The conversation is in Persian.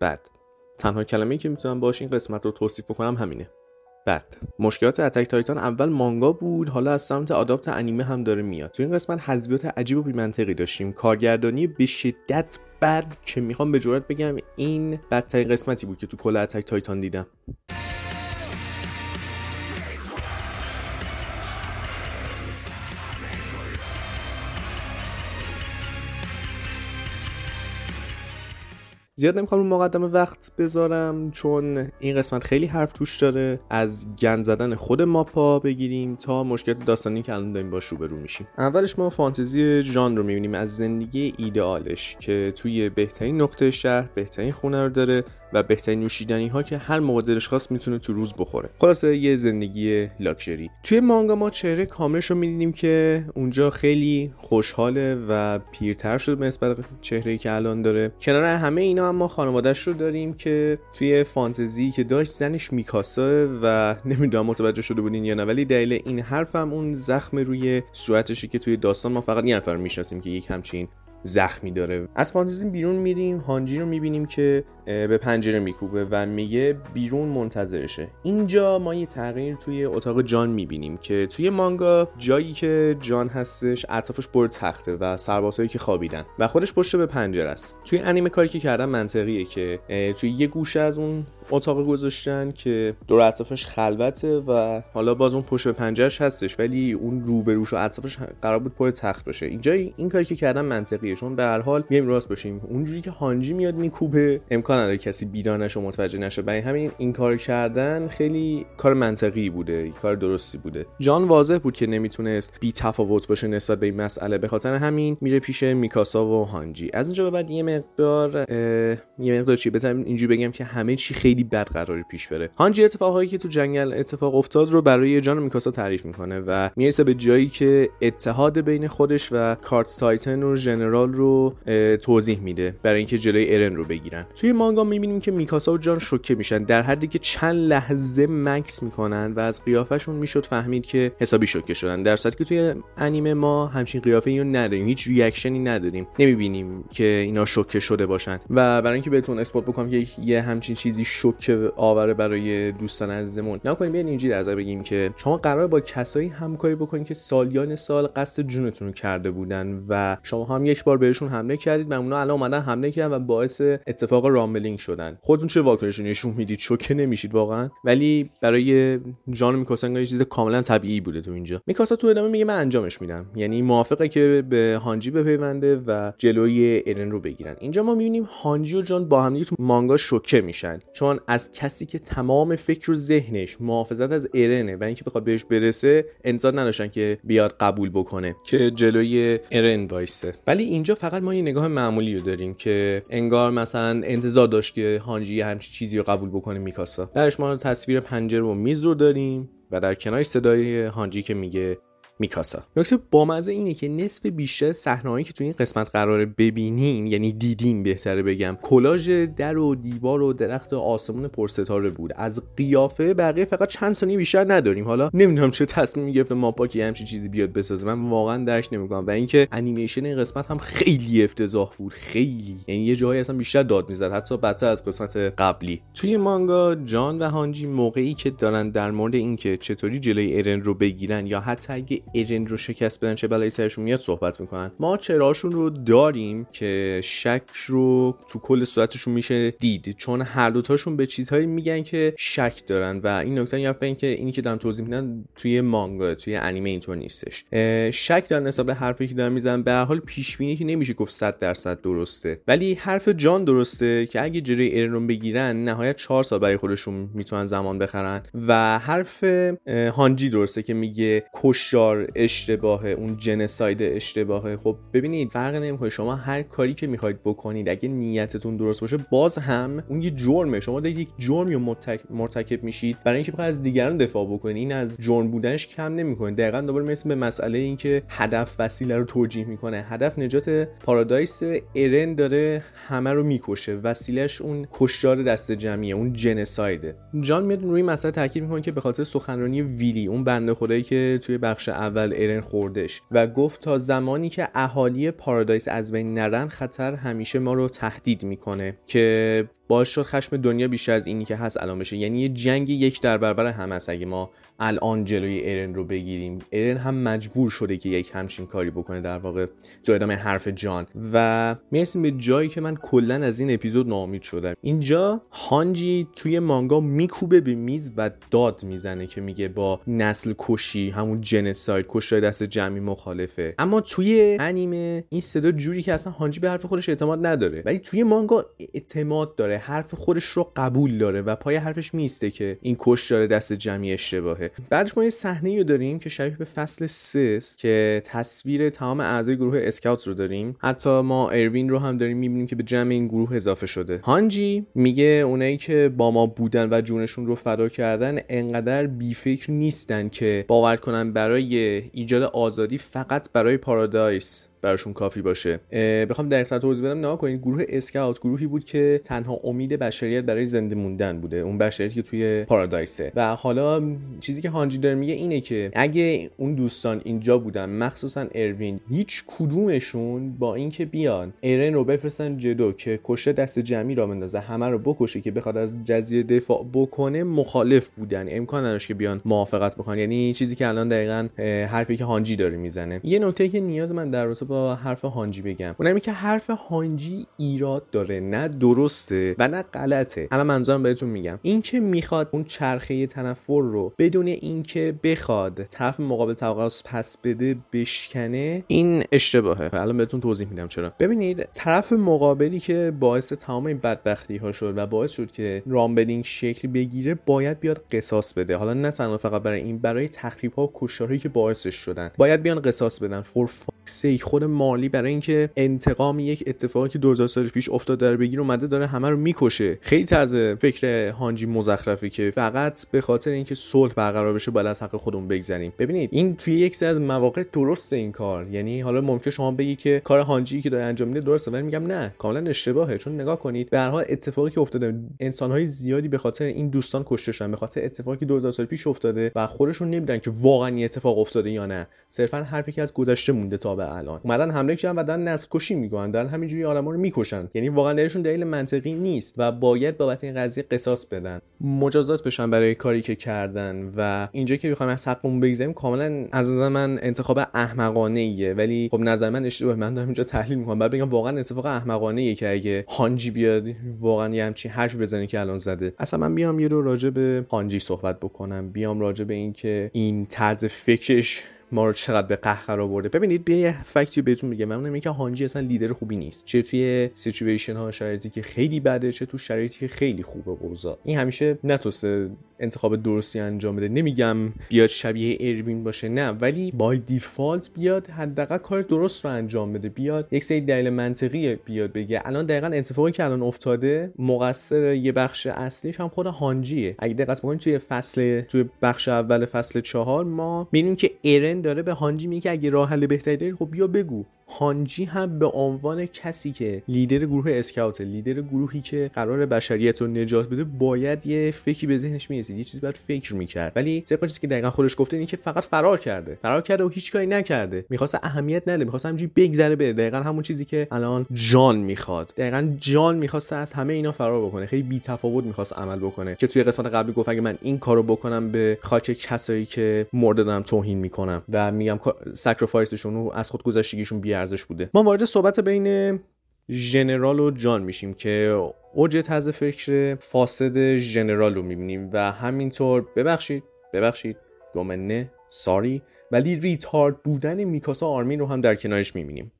بد تنها کلمه‌ای که می‌تونم باش این قسمت رو توصیف کنم همینه. بد مشکلات اتک تایتان اول مانگا بود حالا از سمت آداپت انیمه هم داره میاد. تو این قسمت حذفیات عجیب و بی‌منطقی داشتیم. کارگردانی به شدت بد که می‌خوام به جرات بگم این بدترین قسمتی بود که تو کل اتک تایتان دیدم. زیاد نمی‌خوام رو مقدمه وقت بذارم چون این قسمت خیلی حرف توش داره. از گند زدن خود ماپا بگیریم تا مشکلات داستانی که الان داریم باش روبرو میشیم. اولش ما فانتزی جان رو می‌بینیم از زندگی ایدئالش که توی بهترین نقطه شهر بهترین خونه رو داره. و بهترین نوشیدنی ها که هر موقع دلش خواست می‌تونه تو روز بخوره. خلاصه یه زندگی لاکچری توی مانگا ما چهره کاملش رو می‌دیدیم که اونجا خیلی خوشحاله و پیرتر شده به نسبت چهره که الان داره. کنار همه اینا اما خانوادهش رو داریم که توی فانتزی که داشت زنش میکاسه و نمی‌دونم متوجه شده بودین یا نه ولی دلیل این حرفم اون زخم روی صورتشه که توی داستان ما فقط یه نفر می‌شناسیم که یک همچین زخمی داره. از فانتزی بیرون میریم هانجی رو می‌بینیم که به پنجره میکوبه و میگه بیرون منتظرشه. اینجا ما یه تغییر توی اتاق جان می‌بینیم که توی مانگا جایی که جان هستش اطرافش پر تخته و سربازهایی که خوابیدن و خودش پشت به پنجره است. توی انیمه کاری که کردن منطقیه که توی یه گوشه از اون اتاق گذاشتن که دور اطرافش خلوته و حالا باز اون پشت به پنجرش هستش ولی اون روبروش و اطرافش قرار بود پر تخت باشه. اینجا این کاری که کردن منطقیه چون به هر حال میایم راست باشیم. اونجوری که هانجی میاد میکوبه امکان نداره کسی بیدانش و متوجه نشه. برای همین این کار کردن خیلی کار منطقی بوده کار درستی بوده. جان واضح بود که نمی‌تونست بی تفاوت باشه نسبت به این مسئله. به خاطر همین میره پیش میکاسا و هانجی. از اینجا به بعد یه مقدار یه مقدار چی؟ بتونم اینجوری بگم که همه چی خیلی بد قراره پیش بره. هانجی اتفاقهایی که تو جنگل اتفاق افتاد رو برای جان و میکاسا تعریف می‌کنه و می‌رسه به جایی که اتحاد بین خودش و Cart Titan و ژنرال رو توضیح میده برای اینکه جلوی ارن رو بگیرن. توی مانگا می‌بینیم که میکاسا و جان شوکه میشن. در حدی که چند لحظه مکث می‌کنن و از قیافشون می‌شد فهمید که حسابی شوکه شدن. در صورتی که توی انیمه ما همچین قیافه رو نداریم. هیچ reaction ی نداریم. نمی‌بینیم که اینا شوکه شده باشن. و برای اینکه بهتون اثبات بکنم که یه همچین چیزی شوکه آوره برای دوستان عزیزمون. نکنیم بیاین اینجوری در بگیم که شما قرار با کسایی همکاری بکنید که سالیان سال قصد جونتون رو کرده بودن و شما هم یک بار بهشون حمله کردید و اونا الان اومدن حمله کردن و باعث اتفاق رامبلینگ شدن. خودتون چه واکنشی نشون می‌دید؟ شوکه نمیشید واقعا. ولی برای جان میکاسا یه چیز کاملا طبیعی بوده تو اینجا. میکاسا تو ادامه میگه من انجامش میدم. یعنی موافقه که به هانجی بپیونده و جلوی ارن رو بگیرن. اینجا ما می‌بینیم هانجی و جان با هم تو مانگا شوکه میشن. چون از کسی که تمام فکر و ذهنش محافظت از ارنه و اینکه بخواد بهش برسه انتظار نداشتن که بیاد قبول بکنه که جلوی ارن وایسه. ولی اینجا فقط ما یه نگاه معمولی رو داریم که انگار مثلا انتظار داشت که هانجی همچی چیزی رو قبول بکنه میکاسا. درش ما تصویر پنجره و میز رو داریم و در کنار صدای هانجی که میگه میکاسا. نکته بامزه اینه که نصف بیشتر صحنه‌هایی که تو این قسمت قراره ببینیم یعنی دیدیم بهتره بگم کلاژ در و دیوار و درخت و آسمون پرستاره بود. از قیافه بقیه فقط چند ثانیه بیشتر نداریم. حالا نمی‌دونم چه تصمیمی گرفته ماپا که همچین چیزی بیاد بسازه. من واقعا درک نمی‌کنم. و اینکه انیمیشن این قسمت هم خیلی افتضاح بود. خیلی. یعنی یه جایی اصلا بیشتر داد می‌زد. حتی بدتر از قسمت قبلی. توی مانگا جان و هانجی موقعی که دارن در مورد اینکه چطوری جلوی ارن رو بگیرن یا حتی اگه ارن رو شکست بدن چه بلایی سرشون میاد صحبت می‌کنن. ما چراشون رو داریم که شک رو تو کل صورتشون میشه دید چون هر دوتاشون به چیزهایی میگن که شک دارن و این نکته این که اینی که دارم توضیح میدن توی مانگا توی انیمه اینطور نیستش. شک دارن حساب حرفی که دارن می‌زنن به هر حال پیش بینی که نمیشه گفت 100 درصد درسته. ولی حرف جان درسته که اگه ارن رو بگیرن نهایت 4 سال برای خودشون می‌تونن زمان بخرن. و حرف هانجی درسته که میگه اشتباهه اون جنساید اشتباهه خب ببینید فرق نمی‌کنه. شما هر کاری که می‌خواید بکنید اگه نیتتون درست باشه باز هم اون یه جرمه. شما دارید یک جرمی رو مرتکب میشید برای اینکه بخواید از دیگران دفاع بکنید. این از جرم بودنش کم نمی‌کنه. دقیقا دوباره مثل به مسئله اینکه هدف وسیله رو توجیه می‌کنه. هدف نجات پارادایس ارن داره همه رو می‌کشه. وسیلش اون کشتار دست جمعیه اون جنسایده جان میاد روی مسئله تاکید می‌کنه که به خاطر سخنرانی ویلی اون بنده خدایی که توی بخش ارن خوردش و گفت تا زمانی که اهالی پارادایس از بین نرن خطر همیشه ما رو تهدید می‌کنه که باعث شد خشم دنیا بیشتر از اینی که هست الان بشه. یعنی یه جنگ یک در برابر هم هست اگه ما الان جلوی ارن رو بگیریم. ارن هم مجبور شده که یک همچین کاری بکنه در واقع تو ادامه حرف جان. و می‌رسیم به جایی که من کلا از این اپیزود ناامید شدم. اینجا هانجی توی مانگا میکوبه به میز و داد می‌زنه که میگه با نسل کشی همون جنساید کشتار دست جمعی مخالفه. اما توی انیمه این صدا جوری که اصلا هانجی به حرف خودش اعتماد نداره. ولی توی مانگا اعتماد داره. حرف خودش رو قبول داره و پای حرفش میسته که این کشتار دست جمعی اشتباهه. بعدش ما یه صحنه رو داریم که شبیه به فصل 3 که تصویر تمام اعضای گروه اسکاوت رو داریم. حتی ما اروین رو هم داریم می‌بینیم که به جمع این گروه اضافه شده. هانجی میگه اونایی که با ما بودن و جونشون رو فدا کردن انقدر بیفکر نیستن که باور کنن برای ایجاد آزادی فقط برای پارادایس. براشون کافی باشه. بخوام در توضیح بدم. نگاه کنید گروه اسکاوت گروهی بود که تنها امید بشریت برای زنده موندن بوده. اون بشریتی که توی پارادایسه. و حالا چیزی که هانجی داره میگه اینه که اگه اون دوستان اینجا بودن مخصوصا اروین هیچ کدومشون با اینکه بیان ایرن رو بفرستن جدو که کشته دست جمعی را بندازه همه رو بکشه که بخواد از جزیره دفاع بکنه مخالف بودن. امکان نداشت که بیان موافقت بکنن. یعنی چیزی که الان دقیقا حرفی که هانجی داره می‌زنه. یه نکته که نیاز من در با حرف هانجی بگم. اونم که حرف هانجی ایراد داره. نه درسته و نه غلطه. الان منظورم بهتون میگم. این که می‌خواد اون چرخه تنفر رو بدون اینکه بخواد طرف مقابل توقعات پس بده بشکنه این اشتباهه. الان بهتون توضیح میدم چرا. ببینید طرف مقابلی که باعث تمام این بدبختی ها شد و باعث شد که رامبلینگ شکل بگیره باید بیاد قصاص بده. حالا نه تنها فقط برای این برای تخریب ها و کشتارهایی که باعثش شدن. باید بیان قصاص بدن. فور سیک خود مالی برای اینکه انتقام یک اتفاقی که 2000 سال پیش افتاد در بگیر اومده داره همه رو می‌کشه. خیلی طرز فکر هانجی مزخرفی که فقط به خاطر اینکه صلح برقرار بشه باید از حق خودمون بگذریم. ببینید این توی یک سری از مواقع درسته این کار. یعنی حالا ممکنه شما بگی که کار هانجی که داره انجام میده درسته ولی میگم نه کاملا اشتباهه. چون نگاه کنید به هر حال اتفاقی که افتاده انسانهای زیادی به خاطر این دوستان کشته شدن به خاطر اتفاقی که 2000 سال پیش افتاده و خودشون نمی‌دونن که واقعا این اتفاق افتاده یا نه. صرفا حرفی که از گذشته مونده تا به الان. اومدن حمله کردن و دارن نسل کشی می‌کنن. دارن همینجوری آدما رو می‌کشن. یعنی واقعا دلیلشون دلیل منطقی نیست و باید بابت این قضیه قصاص بدن. مجازات بشن برای کاری که کردن و اینجا که می‌خوایم از حقمون بگذاریم کاملا از نظر من انتخاب احمقانه ایه ولی خب نظر من اشتباه. من دارم اینجا تحلیل می‌کنم. بعد بگم واقعا اتفاق احمقانه ایه که اگه هانجی بیاد واقعا یه همچین حرفی بزنه که الان زده. اصلا من بیام یه رو راجع به هانجی صحبت بکنم. بیام راجع به اینکه این طرز فکرش ما رو چقدر به قهقرا برده ببینید بیا یه فکتی بهتون میگم. من اینه که هانجی اصلا لیدر خوبی نیست. چه توی سیچویشن ها شرایطی که خیلی بده چه تو شرایطی که خیلی خوبه اوضاع. این همیشه نتوسته انتخاب درستی انجام بده. نمیگم بیاد شبیه اروین باشه نه. ولی بای دیفالت بیاد حداقل کار درست رو انجام بده. بیاد یک سری دلیل منطقی بیاد بگه. الان دقیقا اتفاقی که الان افتاده مقصر یه بخش اصلیش هم خود هانجیه. اگه دقت بکنید توی فصل توی بخش اول فصل چهار ما می‌بینیم که ایرن داره به هانجی میگه اگه راه حل بهتری داری خب بیا بگو. هانجی هم به عنوان کسی که لیدر گروه اسکاوت لیدر گروهی که قرار بشریت رو نجات بده باید یه فکری به ذهنش می‌رسید یه چیزی باید فکر می‌کرد. ولی طبق چیزی که دقیقا خودش گفته اینه که فقط فرار کرده. فرار کرده و هیچ کاری نکرده. می‌خواست اهمیت نده می‌خواست همینجوری بگذره بره. دقیقا همون چیزی که الان جان می‌خواد. دقیقا جان می‌خواست از همه اینا فرار بکنه. خیلی بی تفاوت می‌خواست عمل بکنه. که توی قسمت قبلی گفت اگه من این کارو بکنم به خاک کسایی که مرده دارم توهین می‌کنم. و میگم sacrifice شون و از خودگذشتگیشون بی ارزش بوده. ما وارد صحبت بین ژنرال و جان میشیم که اوج طرز فکر فاسد ژنرال رو می‌بینیم و همینطور ببخشید ببخشید ごめんね sorry ولی retard بودن میکاسا آرمین رو هم در کنارش می‌بینیم.